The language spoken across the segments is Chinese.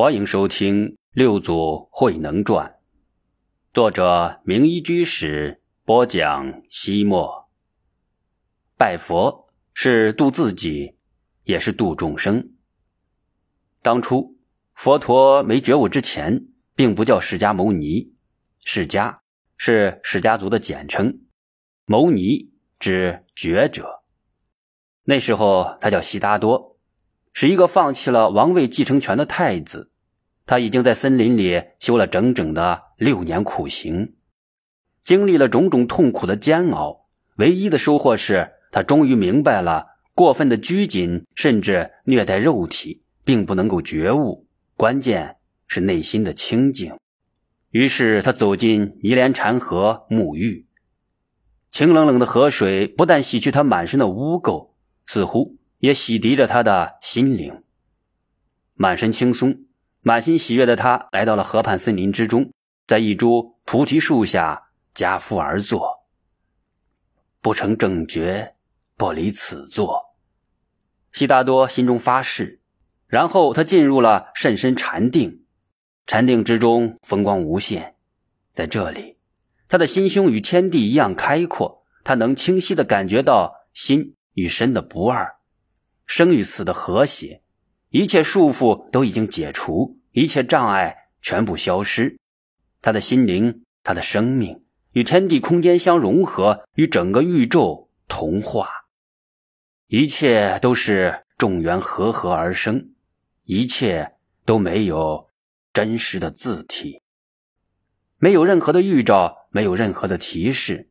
欢迎收听《六祖慧能传》，作者明一居士播讲。西莫拜佛是度自己，也是度众生。当初佛陀没觉悟之前，并不叫释迦牟尼，释迦是释迦族的简称，牟尼指觉者。那时候他叫悉达多，是一个放弃了王位继承权的太子。他已经在森林里修了整整的六年苦行，经历了种种痛苦的煎熬，唯一的收获是他终于明白了过分的拘谨甚至虐待肉体并不能够觉悟，关键是内心的清净。于是他走进尼连禅河沐浴，清冷冷的河水不但洗去他满身的污垢，似乎也洗涤着他的心灵，满身轻松。满心喜悦的他来到了河畔森林之中，在一株菩提树下夹腹而坐。不成正觉，不离此座。悉达多心中发誓，然后他进入了甚深禅定。禅定之中风光无限，在这里，他的心胸与天地一样开阔，他能清晰的感觉到心与身的不二，生与死的和谐。一切束缚都已经解除，一切障碍全部消失，他的心灵，他的生命与天地空间相融合，与整个宇宙同化，一切都是众缘和合而生，一切都没有真实的字体，没有任何的预兆，没有任何的提示。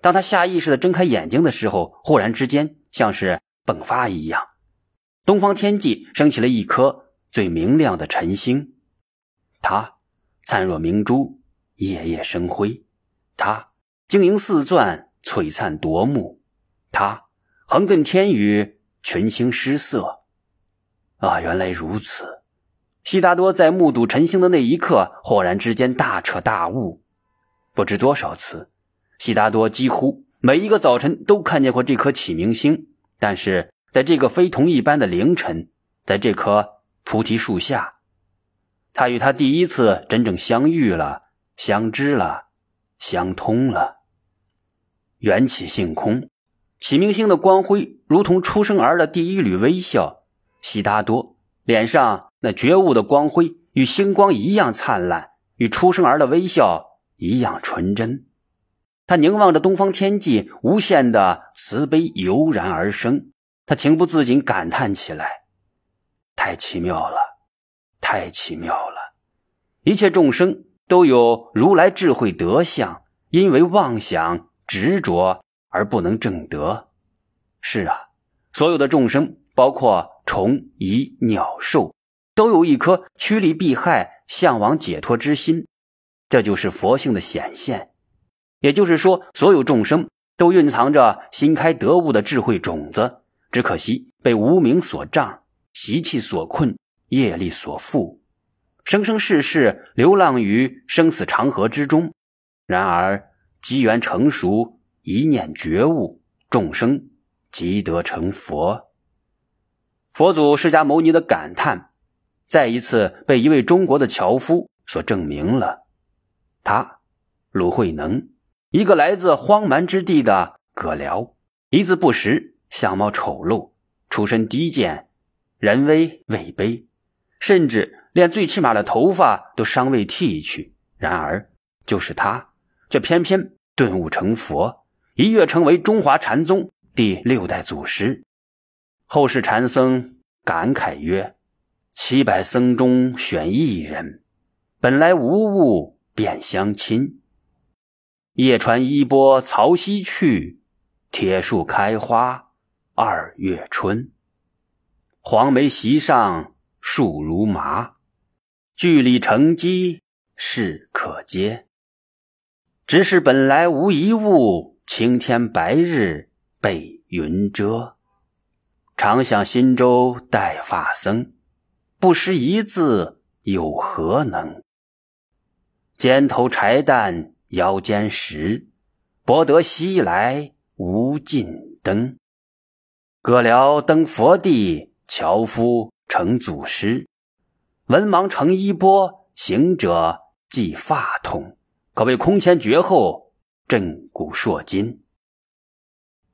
当他下意识的睁开眼睛的时候，忽然之间像是迸发一样。东方天际升起了一颗最明亮的晨星，它灿若明珠，夜夜生辉；它晶莹似钻，璀璨夺目；它横亘天宇，群星失色。啊，原来如此！悉达多在目睹晨星的那一刻，豁然之间大彻大悟。不知多少次，悉达多几乎每一个早晨都看见过这颗启明星，但是。在这个非同一般的凌晨，在这棵菩提树下，他与他第一次真正相遇了，相知了，相通了。缘起性空，启明星的光辉如同出生儿的第一缕微笑。悉达多脸上那觉悟的光辉与星光一样灿烂，与出生儿的微笑一样纯真。他凝望着东方天际，无限的慈悲油然而生。他情不自禁感叹起来：“太奇妙了，太奇妙了！一切众生都有如来智慧德相，因为妄想执着而不能证得。是啊，所有的众生，包括虫蚁鸟兽，都有一颗趋利避害、向往解脱之心，这就是佛性的显现。也就是说，所有众生都蕴藏着新开得悟的智慧种子。”只可惜被无名所障，习气所困，业力所缚，生生世世流浪于生死长河之中。然而机缘成熟，一念觉悟，众生即得成佛。佛祖释迦牟尼的感叹，再一次被一位中国的樵夫所证明了。他鲁慧能，一个来自荒蛮之地的葛辽，一字不识。相貌丑陋，出身低贱，人微位卑，甚至连最起码的头发都尚未剃去。然而，就是他，却偏偏顿悟成佛，一跃成为中华禅宗第六代祖师。后世禅僧感慨曰：“七百僧中选一人，本来无物便相亲。夜传衣钵曹溪去，铁树开花。”二月春，黄梅席上树如麻，距离成机势可接。只是本来无一物，青天白日被云遮。常想新州带发僧，不识一字有何能？肩头柴担腰间石，博得西来无尽灯。葛辽登佛地，樵夫成祖师。文盲成衣钵，行者系发统，可谓空前绝后，震古烁今。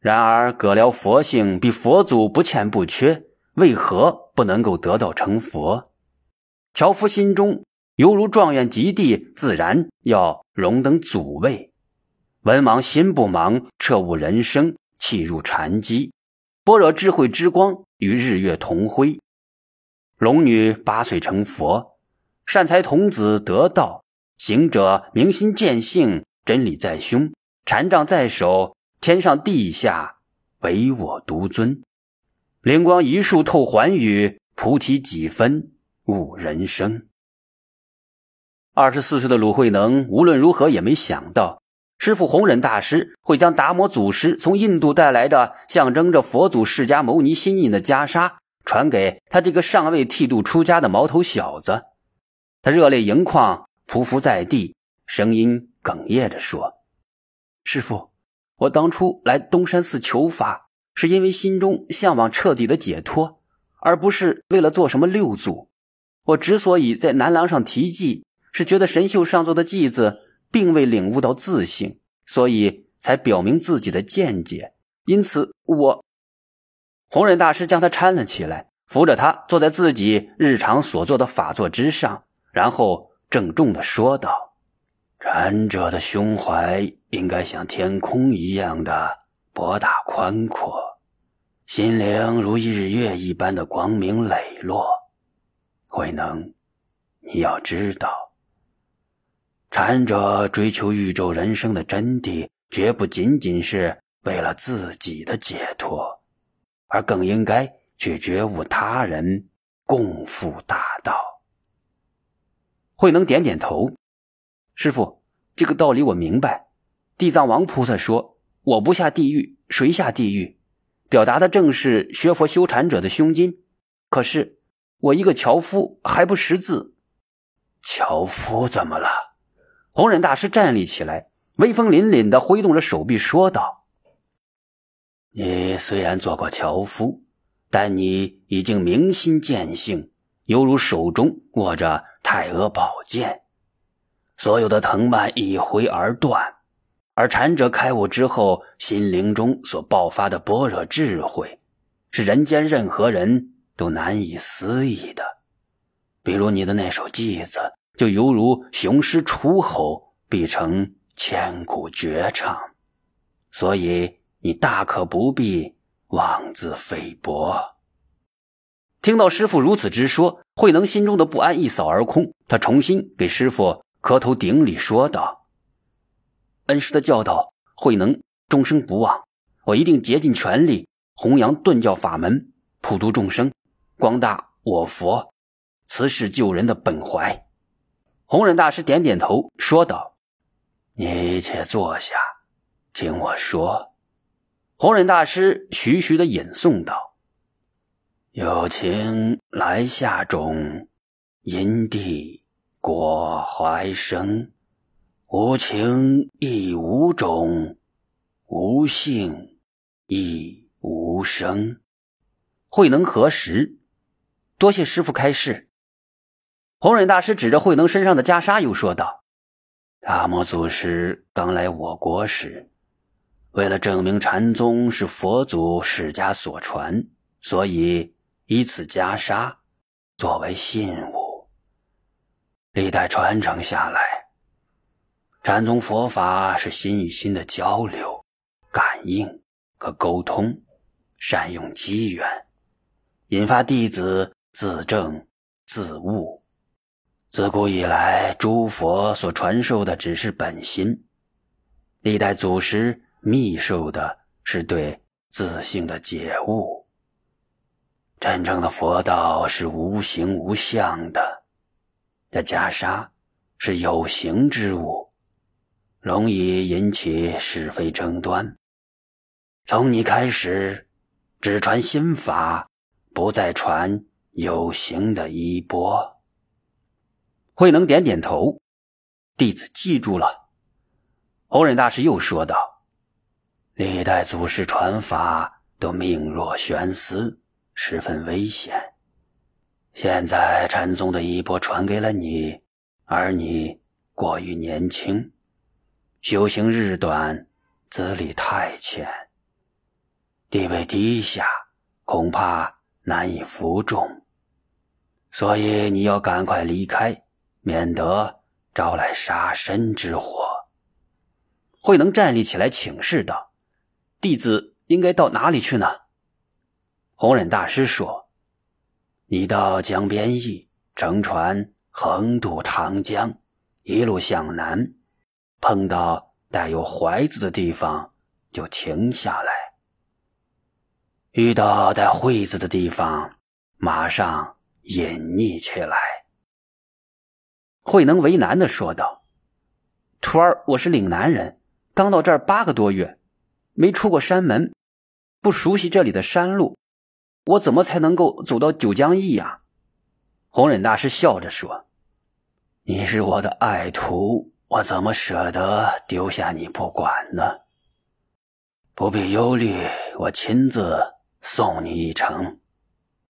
然而葛辽佛性比佛祖不欠不缺，为何不能够得道成佛？樵夫心中犹如状元及第，自然要荣登祖位。文盲心不忙，彻悟人生，弃入禅机，般若智慧之光与日月同辉。龙女八岁成佛，善财童子得道，行者明心见性，真理在胸，禅杖在手，天上地下唯我独尊。灵光一束透寰宇，菩提几分悟人生。二十四岁的鲁慧能无论如何也没想到，师傅弘忍大师会将达摩祖师从印度带来的象征着佛祖释迦牟尼心印的袈裟传给他这个尚未剃度出家的毛头小子。他热泪盈眶，匍匐在地，声音哽咽着说：“师傅，我当初来东山寺求法，是因为心中向往彻底的解脱，而不是为了做什么六祖。我之所以在南廊上题记。”是觉得神秀上座的继子并未领悟到自性，所以才表明自己的见解。因此，我弘忍大师将他搀了起来，扶着他坐在自己日常所做的法座之上，然后郑重的说道：“禅者的胸怀应该像天空一样的博大宽阔，心灵如日月一般的光明磊落。慧能，你要知道。”禅者追求宇宙人生的真谛，绝不仅仅是为了自己的解脱，而更应该去觉悟他人，共赴大道。慧能点点头：“师傅，这个道理我明白。地藏王菩萨说：‘我不下地狱，谁下地狱？’表达的正是学佛修禅者的胸襟。可是我一个樵夫还不识字，樵夫怎么了？”弘忍大师站立起来，威风凛凛的挥动着手臂，说道：“你虽然做过樵夫，但你已经明心见性，犹如手中握着太阿宝剑，所有的藤蔓一挥而断。而禅者开悟之后，心灵中所爆发的般若智慧，是人间任何人都难以思议的。比如你的那首偈子。”就犹如雄狮出吼，必成千古绝唱。所以你大可不必妄自菲薄。听到师傅如此之说，慧能心中的不安一扫而空。他重新给师傅磕头顶礼，说道：“恩师的教导，慧能终生不忘。我一定竭尽全力弘扬顿教法门，普度众生，光大我佛慈世救人的本怀。”弘忍大师点点头，说道：“你且坐下，听我说。”弘忍大师徐徐的吟诵道：“有情来下种，因地果怀生；无情亦无种，无性亦无生。”慧能何时？多谢师傅开示。弘忍大师指着慧能身上的袈裟，又说道：“大摩祖师刚来我国时，为了证明禅宗是佛祖释迦所传，所以以此袈裟作为信物。历代传承下来，禅宗佛法是心与心的交流、感应和沟通，善用机缘，引发弟子自证自悟。”自古以来，诸佛所传授的只是本心，历代祖师密授的是对自性的解悟。真正的佛道是无形无相的，这袈裟是有形之物，容易引起是非争端。从你开始，只传心法，不再传有形的衣钵。慧能点点头，弟子记住了。弘忍大师又说道：“历代祖师传法都命若悬丝，十分危险。现在禅宗的衣钵传给了你，而你过于年轻，修行日短，资历太浅，地位低下，恐怕难以服众。所以你要赶快离开，免得招来杀身之祸。慧能站立起来，请示道：“弟子应该到哪里去呢？”弘忍大师说：“你到江边驿乘船横渡长江，一路向南，碰到带有槐字的地方就停下来。遇到带会字的地方，马上。”隐匿起来。慧能为难的说道：“徒儿，我是岭南人，刚到这儿八个多月，没出过山门，不熟悉这里的山路，我怎么才能够走到九江驿呀？”弘忍大师笑着说：“你是我的爱徒，我怎么舍得丢下你不管呢？不必忧虑，我亲自送你一程。”